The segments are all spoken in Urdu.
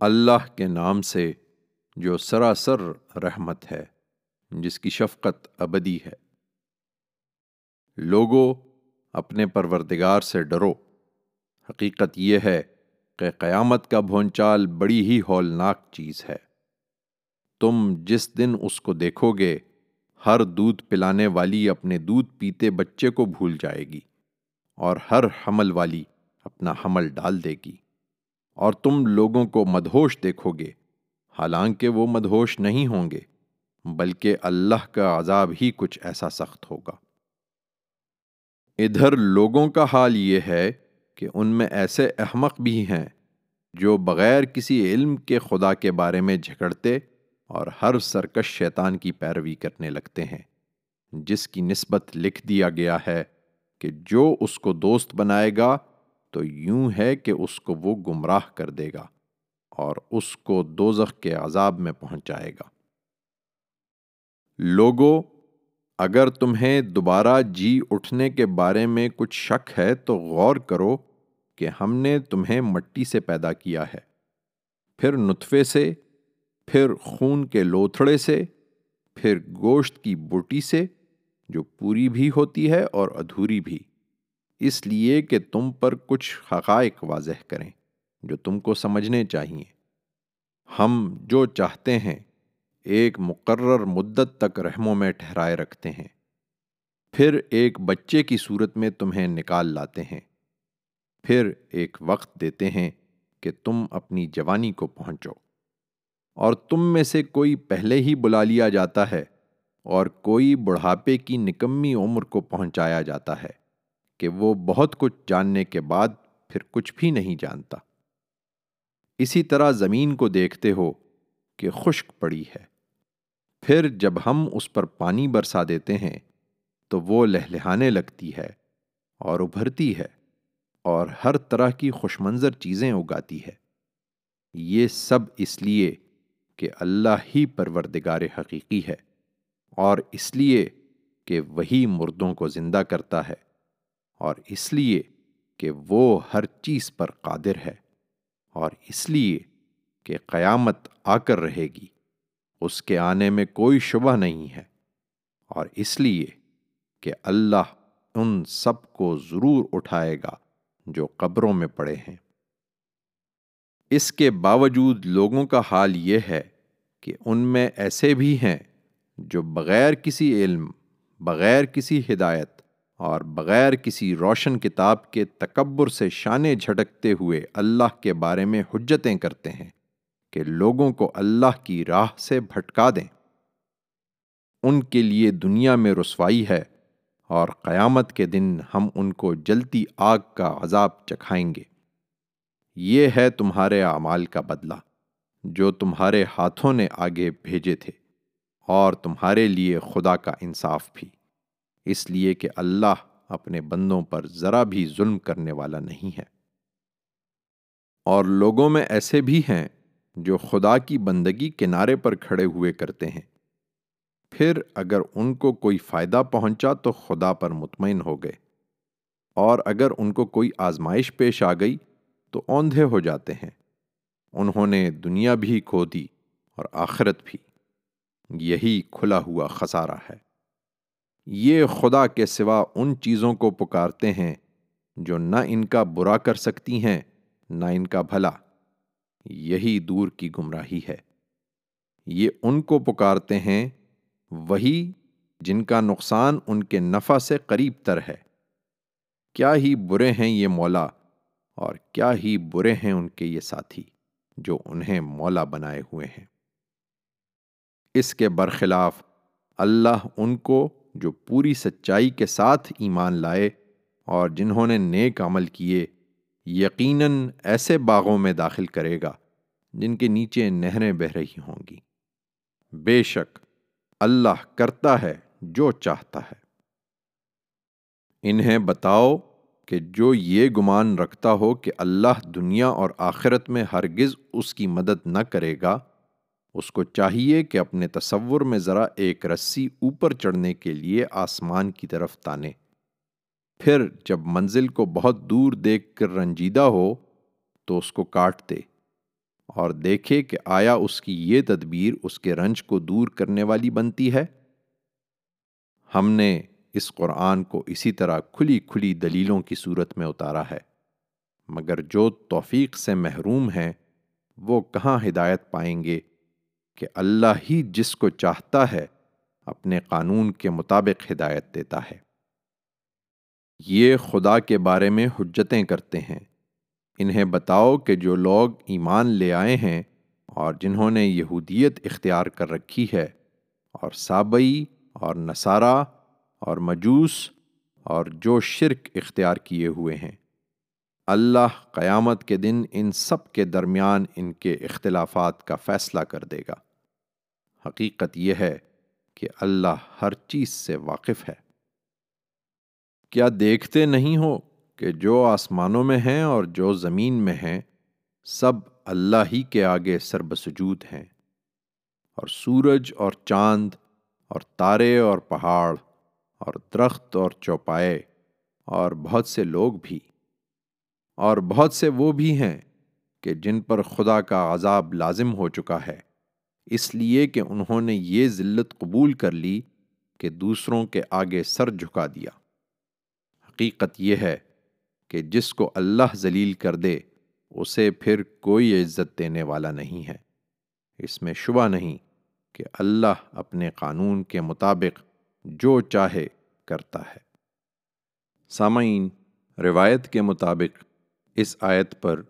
اللہ کے نام سے جو سراسر رحمت ہے، جس کی شفقت ابدی ہے۔ لوگو، اپنے پروردگار سے ڈرو۔ حقیقت یہ ہے کہ قیامت کا بھونچال بڑی ہی ہولناک چیز ہے۔ تم جس دن اس کو دیکھو گے، ہر دودھ پلانے والی اپنے دودھ پیتے بچے کو بھول جائے گی اور ہر حمل والی اپنا حمل ڈال دے گی۔ اور تم لوگوں کو مدہوش دیکھو گے۔ حالانکہ وہ مدہوش نہیں ہوں گے، بلکہ اللہ کا عذاب ہی کچھ ایسا سخت ہوگا۔ ادھر لوگوں کا حال یہ ہے کہ ان میں ایسے احمق بھی ہیں جو بغیر کسی علم کے خدا کے بارے میں جھگڑتے اور ہر سرکش شیطان کی پیروی کرنے لگتے ہیں، جس کی نسبت لکھ دیا گیا ہے کہ جو اس کو دوست بنائے گا تو یوں ہے کہ اس کو وہ گمراہ کر دے گا اور اس کو دوزخ کے عذاب میں پہنچائے گا۔ لوگو، اگر تمہیں دوبارہ جی اٹھنے کے بارے میں کچھ شک ہے تو غور کرو کہ ہم نے تمہیں مٹی سے پیدا کیا ہے۔ پھر نطفے سے، پھر خون کے لوتھڑے سے، پھر گوشت کی بوٹی سے، جو پوری بھی ہوتی ہے اور ادھوری بھی۔ اس لیے کہ تم پر کچھ حقائق واضح کریں جو تم کو سمجھنے چاہیے۔ ہم جو چاہتے ہیں، ایک مقرر مدت تک رحموں میں ٹھہرائے رکھتے ہیں۔ پھر ایک بچے کی صورت میں تمہیں نکال لاتے ہیں۔ پھر ایک وقت دیتے ہیں کہ تم اپنی جوانی کو پہنچو۔ اور تم میں سے کوئی پہلے ہی بلا لیا جاتا ہے اور کوئی بڑھاپے کی نکمی عمر کو پہنچایا جاتا ہے۔ کہ وہ بہت کچھ جاننے کے بعد پھر کچھ بھی نہیں جانتا۔ اسی طرح زمین کو دیکھتے ہو کہ خشک پڑی ہے۔ پھر جب ہم اس پر پانی برسا دیتے ہیں تو وہ لہلہانے لگتی ہے اور ابھرتی ہے اور ہر طرح کی خوش منظر چیزیں اگاتی ہے۔ یہ سب اس لیے کہ اللہ ہی پروردگار حقیقی ہے اور اس لیے کہ وہی مردوں کو زندہ کرتا ہے۔ اور اس لیے کہ وہ ہر چیز پر قادر ہے اور اس لیے کہ قیامت آ کر رہے گی، اس کے آنے میں کوئی شبہ نہیں ہے۔ اور اس لیے کہ اللہ ان سب کو ضرور اٹھائے گا جو قبروں میں پڑے ہیں۔ اس کے باوجود لوگوں کا حال یہ ہے کہ ان میں ایسے بھی ہیں جو بغیر کسی علم، بغیر کسی ہدایت اور بغیر کسی روشن کتاب کے تکبر سے شانے جھٹکتے ہوئے اللہ کے بارے میں حجتیں کرتے ہیں کہ لوگوں کو اللہ کی راہ سے بھٹکا دیں۔ ان کے لیے دنیا میں رسوائی ہے اور قیامت کے دن ہم ان کو جلتی آگ کا عذاب چکھائیں گے۔ یہ ہے تمہارے اعمال کا بدلہ، جو تمہارے ہاتھوں نے آگے بھیجے تھے اور تمہارے لیے خدا کا انصاف بھی۔ اس لیے کہ اللہ اپنے بندوں پر ذرا بھی ظلم کرنے والا نہیں ہے۔ اور لوگوں میں ایسے بھی ہیں جو خدا کی بندگی کنارے پر کھڑے ہوئے کرتے ہیں۔ پھر اگر ان کو کوئی فائدہ پہنچا تو خدا پر مطمئن ہو گئے۔ اور اگر ان کو کوئی آزمائش پیش آ گئی تو اوندھے ہو جاتے ہیں۔ انہوں نے دنیا بھی کھو دی اور آخرت بھی۔ یہی کھلا ہوا خسارہ ہے۔ یہ خدا کے سوا ان چیزوں کو پکارتے ہیں جو نہ ان کا برا کر سکتی ہیں، نہ ان کا بھلا۔ یہی دور کی گمراہی ہے۔ یہ ان کو پکارتے ہیں، وہی جن کا نقصان ان کے نفع سے قریب تر ہے۔ کیا ہی برے ہیں یہ مولا، اور کیا ہی برے ہیں ان کے یہ ساتھی جو انہیں مولا بنائے ہوئے ہیں۔ اس کے برخلاف اللہ ان کو جو پوری سچائی کے ساتھ ایمان لائے اور جنہوں نے نیک عمل کیے، یقیناً ایسے باغوں میں داخل کرے گا جن کے نیچے نہریں بہ رہی ہوں گی۔ بے شک، اللہ کرتا ہے جو چاہتا ہے۔ انہیں بتاؤ کہ جو یہ گمان رکھتا ہو کہ اللہ دنیا اور آخرت میں ہرگز اس کی مدد نہ کرے گا اس کو چاہیے کہ اپنے تصور میں ذرا ایک رسی اوپر چڑھنے کے لیے آسمان کی طرف تانے۔ پھر جب منزل کو بہت دور دیکھ کر رنجیدہ ہو تو اس کو کاٹ دے اور دیکھے کہ آیا اس کی یہ تدبیر اس کے رنج کو دور کرنے والی بنتی ہے۔ ہم نے اس قرآن کو اسی طرح کھلی کھلی دلیلوں کی صورت میں اتارا ہے، مگر جو توفیق سے محروم ہیں وہ کہاں ہدایت پائیں گے؟ کہ اللہ ہی جس کو چاہتا ہے اپنے قانون کے مطابق ہدایت دیتا ہے۔ یہ خدا کے بارے میں حجتیں کرتے ہیں۔ انہیں بتاؤ کہ جو لوگ ایمان لے آئے ہیں اور جنہوں نے یہودیت اختیار کر رکھی ہے، اور سابئی اور نصارہ اور مجوس اور جو شرک اختیار کیے ہوئے ہیں۔ اللہ قیامت کے دن ان سب کے درمیان ان کے اختلافات کا فیصلہ کر دے گا۔ حقیقت یہ ہے کہ اللہ ہر چیز سے واقف ہے۔ کیا دیکھتے نہیں ہو کہ جو آسمانوں میں ہیں اور جو زمین میں ہیں، سب اللہ ہی کے آگے سربسجود ہیں۔ اور سورج اور چاند اور تارے اور پہاڑ اور درخت اور چوپائے اور بہت سے لوگ بھی، اور بہت سے وہ بھی ہیں کہ جن پر خدا کا عذاب لازم ہو چکا ہے۔ اس لیے کہ انہوں نے یہ ذلت قبول کر لی کہ دوسروں کے آگے سر جھکا دیا۔ حقیقت یہ ہے کہ جس کو اللہ ذلیل کر دے، اسے پھر کوئی عزت دینے والا نہیں ہے۔ اس میں شبہ نہیں کہ اللہ اپنے قانون کے مطابق جو چاہے کرتا ہے۔ سامعین، روایت کے مطابق اس آیت پر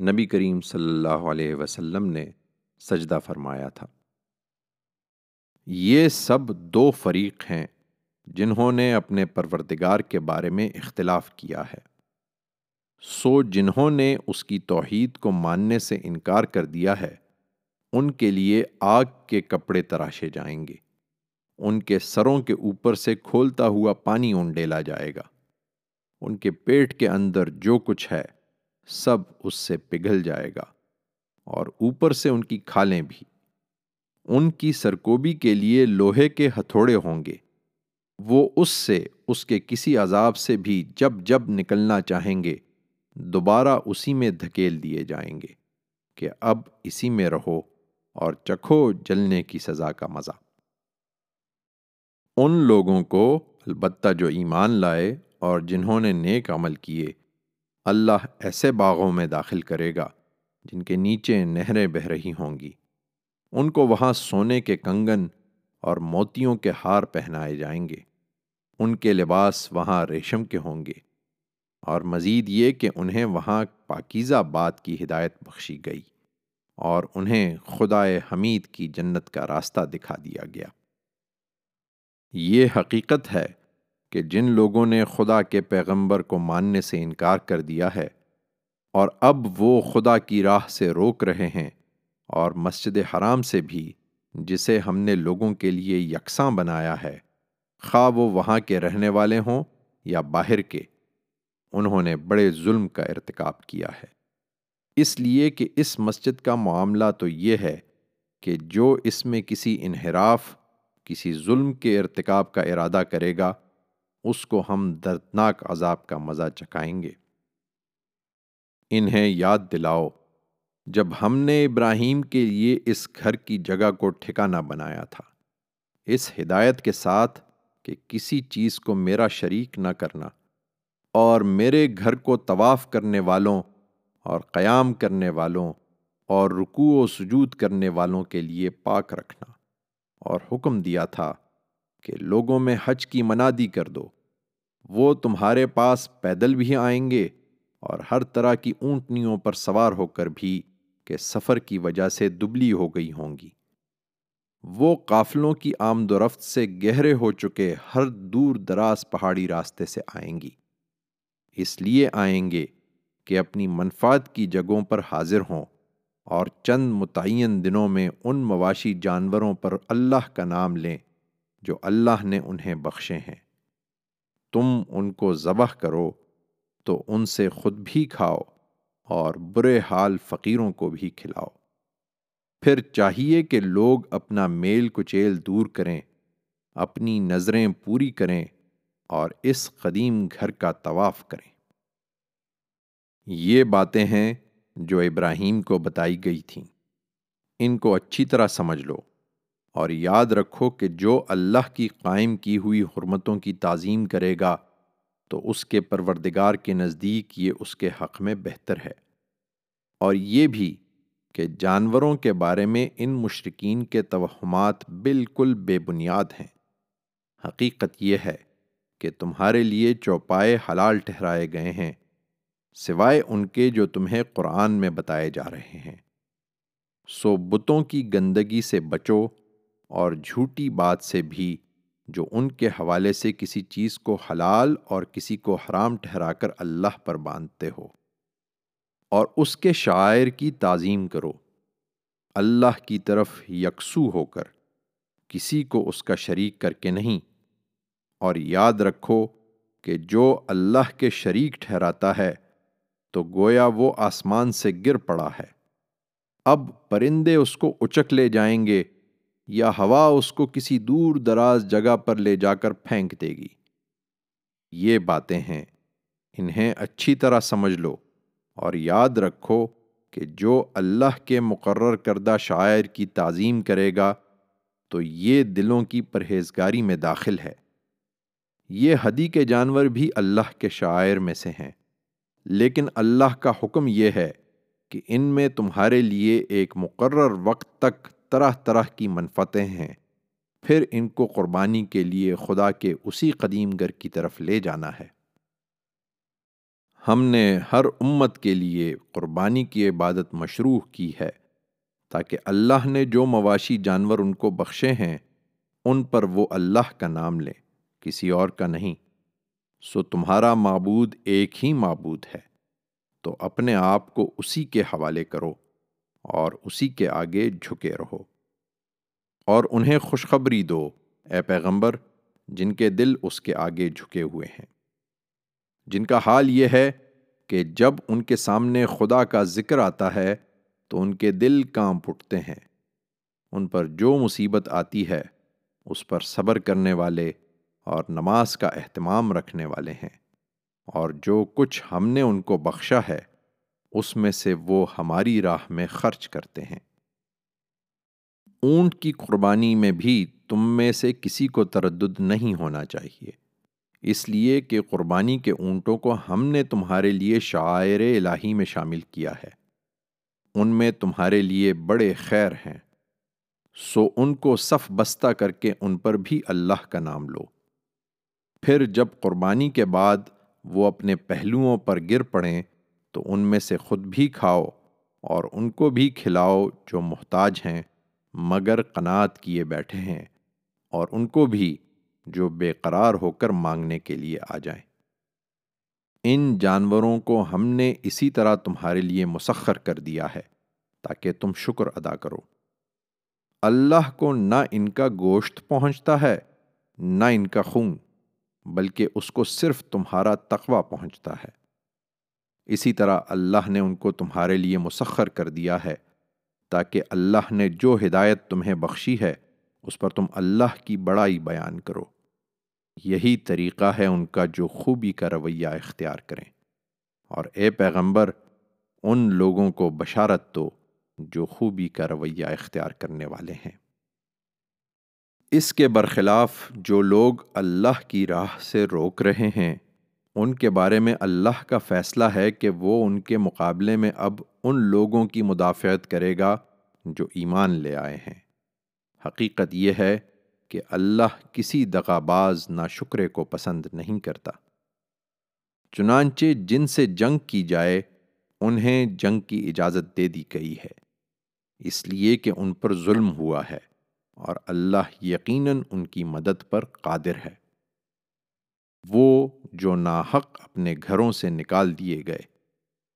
نبی کریم صلی اللہ علیہ وسلم نے سجدہ فرمایا تھا۔ یہ سب دو فریق ہیں جنہوں نے اپنے پروردگار کے بارے میں اختلاف کیا ہے۔ سو جنہوں نے اس کی توحید کو ماننے سے انکار کر دیا ہے، ان کے لیے آگ کے کپڑے تراشے جائیں گے۔ ان کے سروں کے اوپر سے کھولتا ہوا پانی انڈیلا جائے گا۔ ان کے پیٹ کے اندر جو کچھ ہے، سب اس سے پگھل جائے گا۔ اور اوپر سے ان کی کھالیں بھی۔ ان کی سرکوبی کے لیے لوہے کے ہتھوڑے ہوں گے۔ وہ اس سے، اس کے کسی عذاب سے بھی جب جب نکلنا چاہیں گے، دوبارہ اسی میں دھکیل دیے جائیں گے کہ اب اسی میں رہو اور چکھو جلنے کی سزا کا مزہ۔ ان لوگوں کو البتہ جو ایمان لائے اور جنہوں نے نیک عمل کیے، اللہ ایسے باغوں میں داخل کرے گا جن کے نیچے نہریں بہ رہی ہوں گی۔ ان کو وہاں سونے کے کنگن اور موتیوں کے ہار پہنائے جائیں گے۔ ان کے لباس وہاں ریشم کے ہوں گے۔ اور مزید یہ کہ انہیں وہاں پاکیزہ بات کی ہدایت بخشی گئی اور انہیں خدائے حمید کی جنت کا راستہ دکھا دیا گیا۔ یہ حقیقت ہے کہ جن لوگوں نے خدا کے پیغمبر کو ماننے سے انکار کر دیا ہے اور اب وہ خدا کی راہ سے روک رہے ہیں اور مسجد حرام سے بھی، جسے ہم نے لوگوں کے لیے یکساں بنایا ہے۔ خواہ وہ وہاں کے رہنے والے ہوں یا باہر کے، انہوں نے بڑے ظلم کا ارتکاب کیا ہے۔ اس لیے کہ اس مسجد کا معاملہ تو یہ ہے کہ جو اس میں کسی انحراف، کسی ظلم کے ارتکاب کا ارادہ کرے گا، اس کو ہم دردناک عذاب کا مزہ چکائیں گے۔ انہیں یاد دلاؤ، جب ہم نے ابراہیم کے لیے اس گھر کی جگہ کو ٹھکانہ بنایا تھا۔ اس ہدایت کے ساتھ کہ کسی چیز کو میرا شریک نہ کرنا اور میرے گھر کو طواف کرنے والوں اور قیام کرنے والوں اور رکوع و سجود کرنے والوں کے لیے پاک رکھنا اور حکم دیا تھا کہ لوگوں میں حج کی منادی کر دو۔ وہ تمہارے پاس پیدل بھی آئیں گے اور ہر طرح کی اونٹنیوں پر سوار ہو کر بھی کہ سفر کی وجہ سے دبلی ہو گئی ہوں گی۔ وہ قافلوں کی آمد و رفت سے گہرے ہو چکے ہر دور دراز پہاڑی راستے سے آئیں گی۔ اس لیے آئیں گے کہ اپنی منفاد کی جگہوں پر حاضر ہوں اور چند متعین دنوں میں ان مواشی جانوروں پر اللہ کا نام لیں جو اللہ نے انہیں بخشے ہیں۔ تم ان کو ذبح کرو تو ان سے خود بھی کھاؤ اور برے حال فقیروں کو بھی کھلاؤ۔ پھر چاہیے کہ لوگ اپنا میل کچیل دور کریں، اپنی نظریں پوری کریں اور اس قدیم گھر کا طواف کریں۔ یہ باتیں ہیں جو ابراہیم کو بتائی گئی تھیں۔ ان کو اچھی طرح سمجھ لو اور یاد رکھو کہ جو اللہ کی قائم کی ہوئی حرمتوں کی تعظیم کرے گا تو اس کے پروردگار کے نزدیک یہ اس کے حق میں بہتر ہے۔ اور یہ بھی کہ جانوروں کے بارے میں ان مشرقین کے توہمات بالکل بے بنیاد ہیں۔ حقیقت یہ ہے کہ تمہارے لیے چوپائے حلال ٹھہرائے گئے ہیں، سوائے ان کے جو تمہیں قرآن میں بتائے جا رہے ہیں۔ سو بتوں کی گندگی سے بچو اور جھوٹی بات سے بھی جو ان کے حوالے سے کسی چیز کو حلال اور کسی کو حرام ٹھہرا کر اللہ پر باندھتے ہو۔ اور اس کے شاعر کی تعظیم کرو۔ اللہ کی طرف یکسو ہو کر، کسی کو اس کا شریک کر کے نہیں۔ اور یاد رکھو کہ جو اللہ کے شریک ٹھہراتا ہے، تو گویا وہ آسمان سے گر پڑا ہے۔ اب پرندے اس کو اچک لے جائیں گے۔ یا ہوا اس کو کسی دور دراز جگہ پر لے جا کر پھینک دے گی۔ یہ باتیں ہیں، انہیں اچھی طرح سمجھ لو اور یاد رکھو کہ جو اللہ کے مقرر کردہ شاعر کی تعظیم کرے گا تو یہ دلوں کی پرہیزگاری میں داخل ہے۔ یہ حدی کے جانور بھی اللہ کے شاعر میں سے ہیں۔ لیکن اللہ کا حکم یہ ہے کہ ان میں تمہارے لیے ایک مقرر وقت تک طرح طرح کی منفتیں ہیں۔ پھر ان کو قربانی کے لیے خدا کے اسی قدیم گر کی طرف لے جانا ہے۔ ہم نے ہر امت کے لیے قربانی کی عبادت مشروع کی ہے تاکہ اللہ نے جو مواشی جانور ان کو بخشے ہیں، ان پر وہ اللہ کا نام لیں کسی اور کا نہیں۔ سو تمہارا معبود ایک ہی معبود ہے۔ تو اپنے آپ کو اسی کے حوالے کرو۔ اور اسی کے آگے جھکے رہو۔ اور انہیں خوشخبری دو، اے پیغمبر، جن کے دل اس کے آگے جھکے ہوئے ہیں۔ جن کا حال یہ ہے کہ جب ان کے سامنے خدا کا ذکر آتا ہے، تو ان کے دل کام پٹتے ہیں۔ ان پر جو مصیبت آتی ہے، اس پر صبر کرنے والے اور نماز کا اہتمام رکھنے والے ہیں۔ اور جو کچھ ہم نے ان کو بخشا ہے اس میں سے وہ ہماری راہ میں خرچ کرتے ہیں۔ اونٹ کی قربانی میں بھی تم میں سے کسی کو تردد نہیں ہونا چاہیے۔ اس لیے کہ قربانی کے اونٹوں کو ہم نے تمہارے لیے شاعر الہی میں شامل کیا ہے۔ ان میں تمہارے لیے بڑے خیر ہیں۔ سو ان کو صف بستہ کر کے ان پر بھی اللہ کا نام لو۔ پھر جب قربانی کے بعد وہ اپنے پہلوؤں پر گر پڑیں تو ان میں سے خود بھی کھاؤ اور ان کو بھی کھلاؤ جو محتاج ہیں، مگر قناعت کیے بیٹھے ہیں اور ان کو بھی جو بے قرار ہو کر مانگنے کے لیے آ جائیں۔ ان جانوروں کو ہم نے اسی طرح تمہارے لیے مسخر کر دیا ہے تاکہ تم شکر ادا کرو۔ اللہ کو نہ ان کا گوشت پہنچتا ہے، نہ ان کا خون، بلکہ اس کو صرف تمہارا تقوی پہنچتا ہے۔ اسی طرح اللہ نے ان کو تمہارے لیے مسخر کر دیا ہے، تاکہ اللہ نے جو ہدایت تمہیں بخشی ہے، اس پر تم اللہ کی بڑائی بیان کرو۔ یہی طریقہ ہے ان کا جو خوبی کا رویہ اختیار کریں۔ اور اے پیغمبر، ان لوگوں کو بشارت دو جو خوبی کا رویہ اختیار کرنے والے ہیں۔ اس کے برخلاف جو لوگ اللہ کی راہ سے روک رہے ہیں ان کے بارے میں اللہ کا فیصلہ ہے کہ وہ ان کے مقابلے میں اب ان لوگوں کی مدافعت کرے گا جو ایمان لے آئے ہیں۔ حقیقت یہ ہے کہ اللہ کسی دغا باز نا شکرے کو پسند نہیں کرتا۔ چنانچہ جن سے جنگ کی جائے، انہیں جنگ کی اجازت دے دی گئی ہے۔ اس لیے کہ ان پر ظلم ہوا ہے اور اللہ یقیناً ان کی مدد پر قادر ہے۔ وہ جو ناحق اپنے گھروں سے نکال دیے گئے۔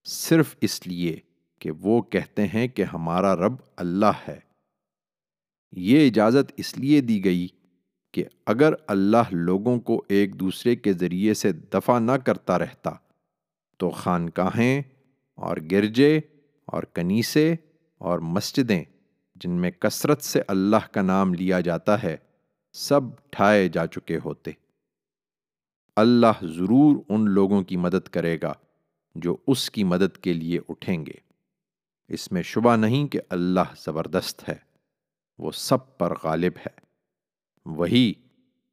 صرف اس لیے کہ وہ کہتے ہیں کہ ہمارا رب اللہ ہے۔ یہ اجازت اس لیے دی گئی کہ اگر اللہ لوگوں کو ایک دوسرے کے ذریعے سے دفع نہ کرتا رہتا، تو خانقاہیں اور گرجے اور کنیسے اور مسجدیں جن میں کثرت سے اللہ کا نام لیا جاتا ہے، سب ٹھائے جا چکے ہوتے۔ اللہ ضرور ان لوگوں کی مدد کرے گا جو اس کی مدد کے لیے اٹھیں گے۔ اس میں شبہ نہیں کہ اللہ زبردست ہے، وہ سب پر غالب ہے۔ وہی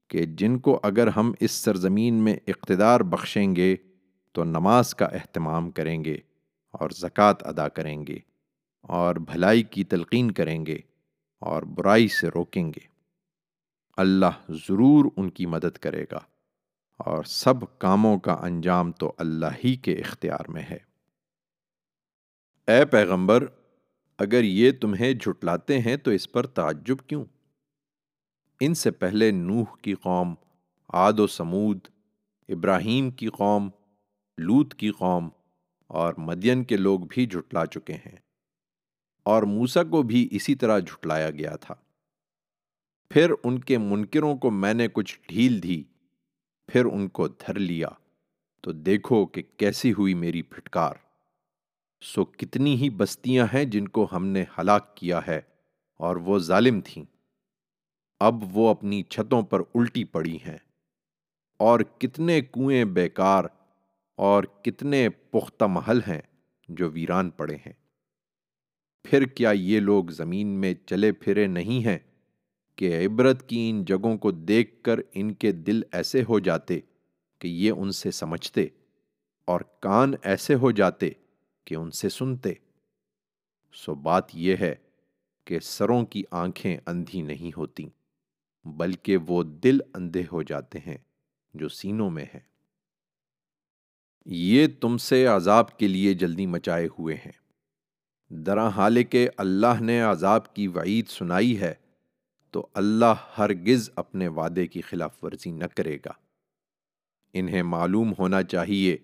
کہ جن کو اگر ہم اس سرزمین میں اقتدار بخشیں گے تو نماز کا اہتمام کریں گے اور زکوٰۃ ادا کریں گے اور بھلائی کی تلقین کریں گے اور برائی سے روکیں گے۔ اللہ ضرور ان کی مدد کرے گا۔ اور سب کاموں کا انجام تو اللہ ہی کے اختیار میں ہے۔ اے پیغمبر، اگر یہ تمہیں جھٹلاتے ہیں تو اس پر تعجب کیوں؟ ان سے پہلے نوح کی قوم، عاد و سمود، ابراہیم کی قوم، لوت کی قوم اور مدین کے لوگ بھی جھٹلا چکے ہیں۔ اور موسا کو بھی اسی طرح جھٹلایا گیا تھا۔ پھر ان کے منکروں کو میں نے کچھ ڈھیل دی۔ پھر ان کو دھر لیا تو دیکھو کہ کیسی ہوئی میری پھٹکار۔ سو کتنی ہی بستیاں ہیں جن کو ہم نے ہلاک کیا ہے اور وہ ظالم تھیں۔ اب وہ اپنی چھتوں پر الٹی پڑی ہیں۔ اور کتنے کنویں بیکار اور کتنے پختہ محل ہیں جو ویران پڑے ہیں۔ پھر کیا یہ لوگ زمین میں چلے پھرے نہیں ہیں؟ کہ عبرت کی ان جگہوں کو دیکھ کر ان کے دل ایسے ہو جاتے کہ یہ ان سے سمجھتے اور کان ایسے ہو جاتے کہ ان سے سنتے۔ سو بات یہ ہے کہ سروں کی آنکھیں اندھی نہیں ہوتی بلکہ وہ دل اندھے ہو جاتے ہیں جو سینوں میں ہے یہ تم سے عذاب کے لیے جلدی مچائے ہوئے ہیں۔ درا حال کہ اللہ نے عذاب کی وعید سنائی ہے تو اللہ ہرگز اپنے وعدے کی خلاف ورزی نہ کرے گا۔ انہیں معلوم ہونا چاہیے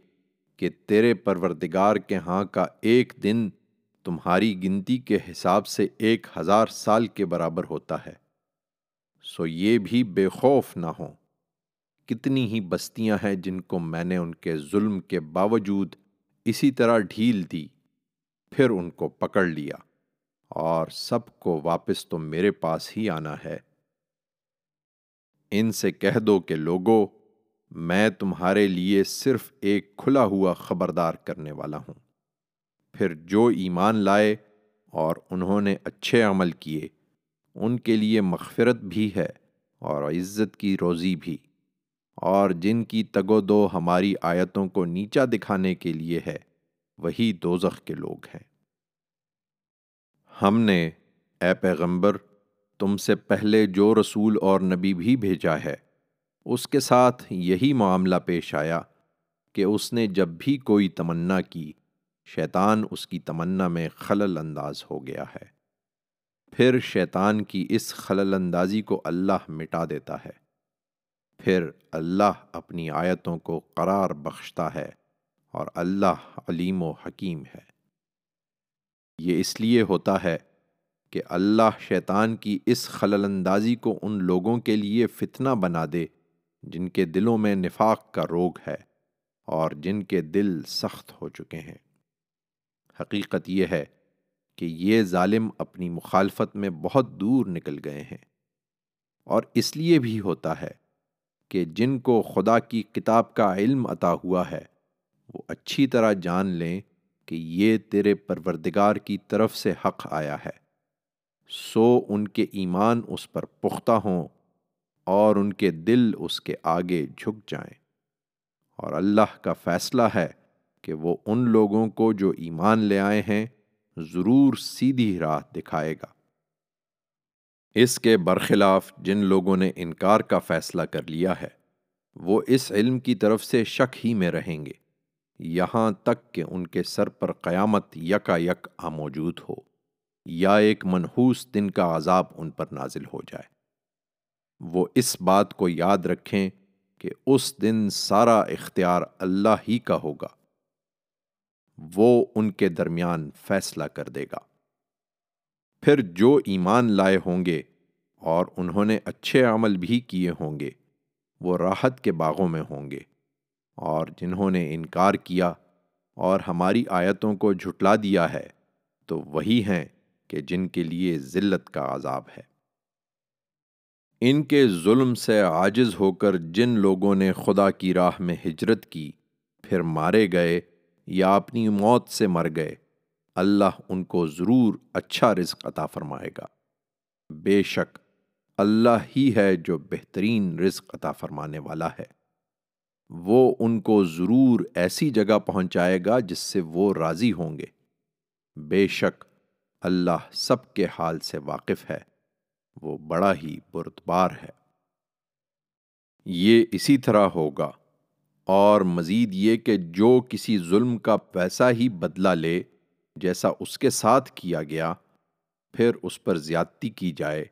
کہ تیرے پروردگار کے ہاں کا ایک دن تمہاری گنتی کے حساب سے ایک ہزار سال کے برابر ہوتا ہے۔ سو یہ بھی بے خوف نہ ہوں کتنی ہی بستیاں ہیں جن کو میں نے ان کے ظلم کے باوجود اسی طرح ڈھیل دی، پھر ان کو پکڑ لیا۔ اور سب کو واپس تو میرے پاس ہی آنا ہے۔ ان سے کہہ دو کہ لوگو، میں تمہارے لیے صرف ایک کھلا ہوا خبردار کرنے والا ہوں۔ پھر جو ایمان لائے اور انہوں نے اچھے عمل کیے، ان کے لیے مغفرت بھی ہے اور عزت کی روزی بھی۔ اور جن کی تگ و دو ہماری آیتوں کو نیچا دکھانے کے لیے ہے، وہی دوزخ کے لوگ ہیں۔ ہم نے، اے پیغمبر، تم سے پہلے جو رسول اور نبی بھی بھیجا ہے، اس کے ساتھ یہی معاملہ پیش آیا کہ اس نے جب بھی کوئی تمنا کی، شیطان اس کی تمنا میں خلل انداز ہو گیا ہے۔ پھر شیطان کی اس خلل اندازی کو اللہ مٹا دیتا ہے۔ پھر اللہ اپنی آیتوں کو قرار بخشتا ہے اور اللہ علیم و حکیم ہے۔ یہ اس لیے ہوتا ہے کہ اللہ شیطان کی اس خلل اندازی کو ان لوگوں کے لیے فتنہ بنا دے جن کے دلوں میں نفاق کا روگ ہے اور جن کے دل سخت ہو چکے ہیں۔ حقیقت یہ ہے کہ یہ ظالم اپنی مخالفت میں بہت دور نکل گئے ہیں۔ اور اس لیے بھی ہوتا ہے کہ جن کو خدا کی کتاب کا علم عطا ہوا ہے وہ اچھی طرح جان لیں کہ یہ تیرے پروردگار کی طرف سے حق آیا ہے۔ سو ان کے ایمان اس پر پختہ ہوں اور ان کے دل اس کے آگے جھک جائیں۔ اور اللہ کا فیصلہ ہے کہ وہ ان لوگوں کو جو ایمان لے آئے ہیں ضرور سیدھی راہ دکھائے گا۔ اس کے برخلاف جن لوگوں نے انکار کا فیصلہ کر لیا ہے، وہ اس علم کی طرف سے شک ہی میں رہیں گے۔ یہاں تک کہ ان کے سر پر قیامت یکا یک آ موجود ہو، یا ایک منحوس دن کا عذاب ان پر نازل ہو جائے۔ وہ اس بات کو یاد رکھیں کہ اس دن سارا اختیار اللہ ہی کا ہوگا۔ وہ ان کے درمیان فیصلہ کر دے گا۔ پھر جو ایمان لائے ہوں گے اور انہوں نے اچھے عمل بھی کیے ہوں گے، وہ راحت کے باغوں میں ہوں گے۔ اور جنہوں نے انکار کیا اور ہماری آیتوں کو جھٹلا دیا ہے، تو وہی ہیں کہ جن کے لیے ذلت کا عذاب ہے۔ ان کے ظلم سے عاجز ہو کر جن لوگوں نے خدا کی راہ میں ہجرت کی، پھر مارے گئے یا اپنی موت سے مر گئے، اللہ ان کو ضرور اچھا رزق عطا فرمائے گا۔ بے شک، اللہ ہی ہے جو بہترین رزق عطا فرمانے والا ہے۔ وہ ان کو ضرور ایسی جگہ پہنچائے گا جس سے وہ راضی ہوں گے۔ بے شک اللہ سب کے حال سے واقف ہے، وہ بڑا ہی بردبار ہے۔ یہ اسی طرح ہوگا، اور مزید یہ کہ جو کسی ظلم کا پیسہ ہی بدلہ لے، جیسا اس کے ساتھ کیا گیا، پھر اس پر زیادتی کی جائے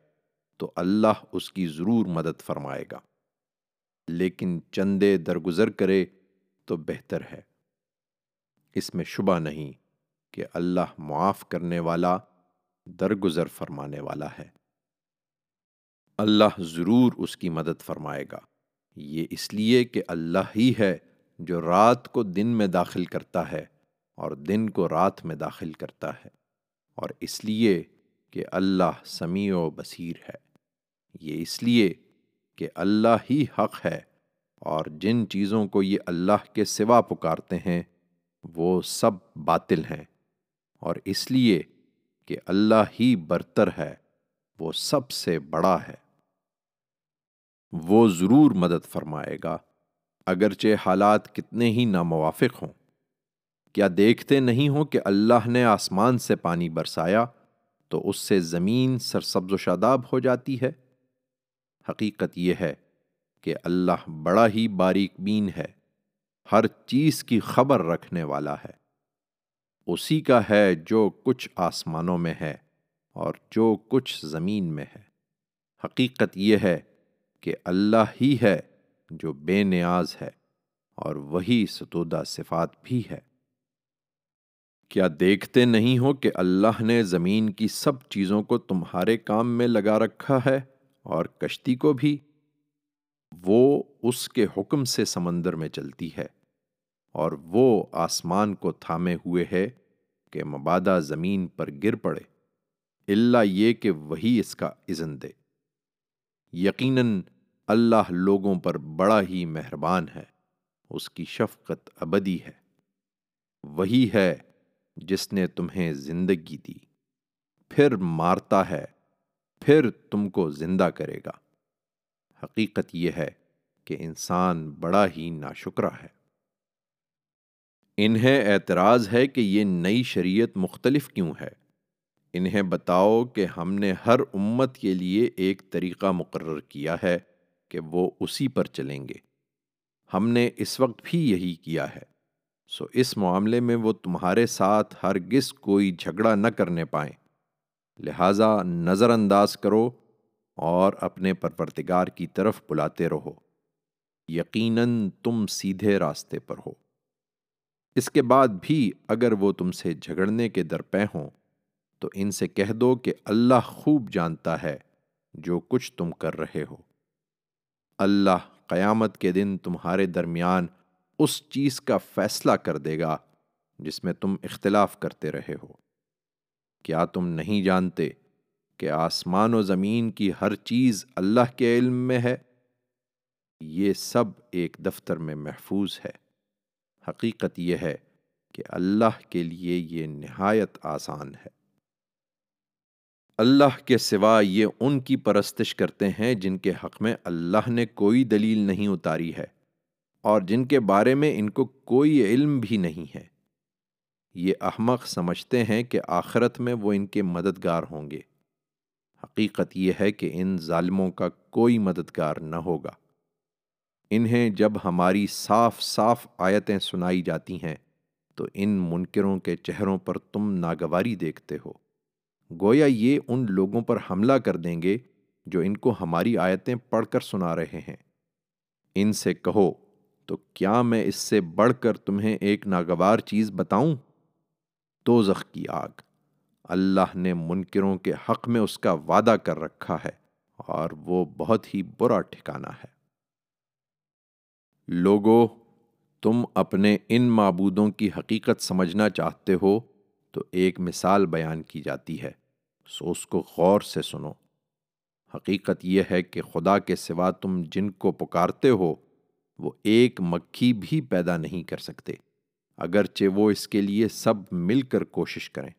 تو اللہ اس کی ضرور مدد فرمائے گا۔ لیکن چندے درگزر کرے تو بہتر ہے۔ اس میں شبہ نہیں کہ اللہ معاف کرنے والا درگزر فرمانے والا ہے۔ اللہ ضرور اس کی مدد فرمائے گا۔ یہ اس لیے کہ اللہ ہی ہے جو رات کو دن میں داخل کرتا ہے اور دن کو رات میں داخل کرتا ہے، اور اس لیے کہ اللہ سمیع و بصیر ہے۔ یہ اس لیے کہ اللہ ہی حق ہے اور جن چیزوں کو یہ اللہ کے سوا پکارتے ہیں، وہ سب باطل ہیں۔ اور اس لیے کہ اللہ ہی برتر ہے، وہ سب سے بڑا ہے۔ وہ ضرور مدد فرمائے گا، اگرچہ حالات کتنے ہی ناموافق ہوں۔ کیا دیکھتے نہیں ہو کہ اللہ نے آسمان سے پانی برسایا، تو اس سے زمین سرسبز و شاداب ہو جاتی ہے؟ حقیقت یہ ہے کہ اللہ بڑا ہی باریک بین ہے، ہر چیز کی خبر رکھنے والا ہے۔ اسی کا ہے جو کچھ آسمانوں میں ہے اور جو کچھ زمین میں ہے۔ حقیقت یہ ہے کہ اللہ ہی ہے جو بے نیاز ہے اور وہی ستودہ صفات بھی ہے۔ کیا دیکھتے نہیں ہو کہ اللہ نے زمین کی سب چیزوں کو تمہارے کام میں لگا رکھا ہے؟ اور کشتی کو بھی، وہ اس کے حکم سے سمندر میں چلتی ہے اور وہ آسمان کو تھامے ہوئے ہے کہ مبادہ زمین پر گر پڑے۔ اللہ یہ کہ وہی اس کا اذن دے۔ یقیناً اللہ لوگوں پر بڑا ہی مہربان ہے، اس کی شفقت ابدی ہے۔ وہی ہے جس نے تمہیں زندگی دی، پھر مارتا ہے پھر تم کو زندہ کرے گا۔ حقیقت یہ ہے کہ انسان بڑا ہی ناشکرہ ہے۔ انہیں اعتراض ہے کہ یہ نئی شریعت مختلف کیوں ہے۔ انہیں بتاؤ کہ ہم نے ہر امت کے لیے ایک طریقہ مقرر کیا ہے کہ وہ اسی پر چلیں گے۔ ہم نے اس وقت بھی یہی کیا ہے۔ سو اس معاملے میں وہ تمہارے ساتھ ہرگز کوئی جھگڑا نہ کرنے پائیں۔ لہٰذا نظر انداز کرو اور اپنے پرورتگار کی طرف بلاتے رہو۔ یقیناً تم سیدھے راستے پر ہو۔ اس کے بعد بھی اگر وہ تم سے جھگڑنے کے درپے ہوں، تو ان سے کہہ دو کہ اللہ خوب جانتا ہے جو کچھ تم کر رہے ہو۔ اللہ قیامت کے دن تمہارے درمیان اس چیز کا فیصلہ کر دے گا جس میں تم اختلاف کرتے رہے ہو۔ کیا تم نہیں جانتے کہ آسمان و زمین کی ہر چیز اللہ کے علم میں ہے؟ یہ سب ایک دفتر میں محفوظ ہے۔ حقیقت یہ ہے کہ اللہ کے لیے یہ نہایت آسان ہے۔ اللہ کے سوا یہ ان کی پرستش کرتے ہیں جن کے حق میں اللہ نے کوئی دلیل نہیں اتاری ہے اور جن کے بارے میں ان کو کوئی علم بھی نہیں ہے۔ یہ احمق سمجھتے ہیں کہ آخرت میں وہ ان کے مددگار ہوں گے۔ حقیقت یہ ہے کہ ان ظالموں کا کوئی مددگار نہ ہوگا۔ انہیں جب ہماری صاف صاف آیتیں سنائی جاتی ہیں، تو ان منکروں کے چہروں پر تم ناگواری دیکھتے ہو۔ گویا یہ ان لوگوں پر حملہ کر دیں گے جو ان کو ہماری آیتیں پڑھ کر سنا رہے ہیں۔ ان سے کہو، تو کیا میں اس سے بڑھ کر تمہیں ایک ناگوار چیز بتاؤں؟ توزخ کی آگ۔ اللہ نے منکروں کے حق میں اس کا وعدہ کر رکھا ہے اور وہ بہت ہی برا ٹھکانہ ہے۔ لوگو، تم اپنے ان معبودوں کی حقیقت سمجھنا چاہتے ہو تو ایک مثال بیان کی جاتی ہے۔ سو اس کو غور سے سنو۔ حقیقت یہ ہے کہ خدا کے سوا تم جن کو پکارتے ہو، وہ ایک مکھی بھی پیدا نہیں کر سکتے۔ اگرچہ وہ اس کے لیے سب مل کر کوشش کریں۔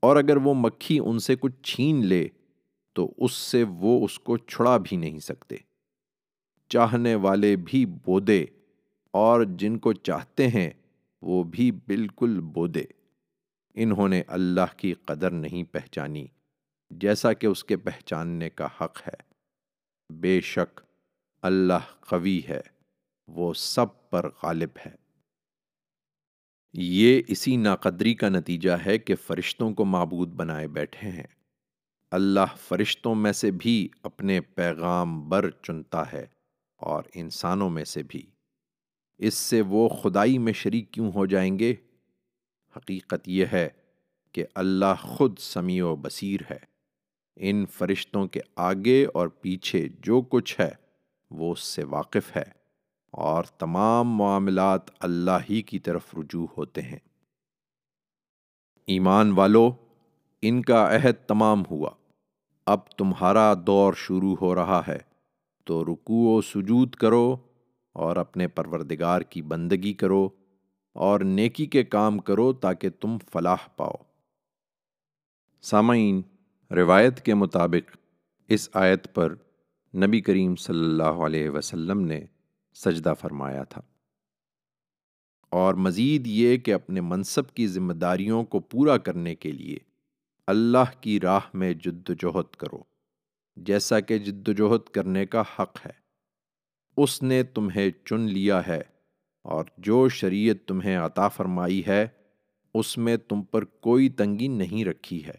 اور اگر وہ مکھی ان سے کچھ چھین لے، تو اس سے وہ اس کو چھڑا بھی نہیں سکتے۔ چاہنے والے بھی بودے، اور جن کو چاہتے ہیں، وہ بھی بالکل بودے۔ انہوں نے اللہ کی قدر نہیں پہچانی، جیسا کہ اس کے پہچاننے کا حق ہے۔ بے شک، اللہ قوی ہے، وہ سب پر غالب ہے۔ یہ اسی ناقدری کا نتیجہ ہے کہ فرشتوں کو معبود بنائے بیٹھے ہیں۔ اللہ فرشتوں میں سے بھی اپنے پیغام بر چنتا ہے اور انسانوں میں سے بھی۔ اس سے وہ خدائی میں شریک کیوں ہو جائیں گے؟ حقیقت یہ ہے کہ اللہ خود سمیع و بصیر ہے۔ ان فرشتوں کے آگے اور پیچھے جو کچھ ہے وہ اس سے واقف ہے۔ اور تمام معاملات اللہ ہی کی طرف رجوع ہوتے ہیں۔ ایمان والو، ان کا عہد تمام ہوا۔ اب تمہارا دور شروع ہو رہا ہے۔ تو رکوع و سجود کرو اور اپنے پروردگار کی بندگی کرو اور نیکی کے کام کرو تاکہ تم فلاح پاؤ۔ سامعین، روایت کے مطابق اس آیت پر نبی کریم صلی اللہ علیہ وسلم نے سجدہ فرمایا تھا۔ اور مزید یہ کہ اپنے منصب کی ذمہ داریوں کو پورا کرنے کے لیے اللہ کی راہ میں جد و جہد کرو، جیسا کہ جد و جہد کرنے کا حق ہے۔ اس نے تمہیں چن لیا ہے اور جو شریعت تمہیں عطا فرمائی ہے، اس میں تم پر کوئی تنگی نہیں رکھی ہے۔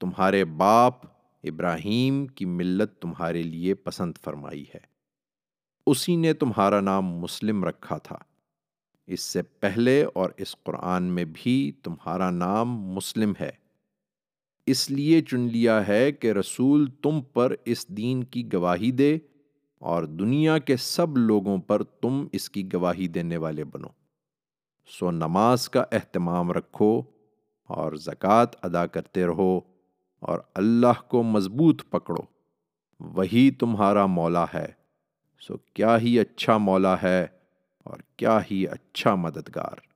تمہارے باپ ابراہیم کی ملت تمہارے لیے پسند فرمائی ہے۔ اسی نے تمہارا نام مسلم رکھا تھا۔ اس سے پہلے اور اس قرآن میں بھی تمہارا نام مسلم ہے۔ اس لیے چن لیا ہے کہ رسول تم پر اس دین کی گواہی دے اور دنیا کے سب لوگوں پر تم اس کی گواہی دینے والے بنو۔ سو نماز کا اہتمام رکھو اور زکوٰۃ ادا کرتے رہو اور اللہ کو مضبوط پکڑو۔ وہی تمہارا مولا ہے۔ سو کیا ہی اچھا مولا ہے اور کیا ہی اچھا مددگار۔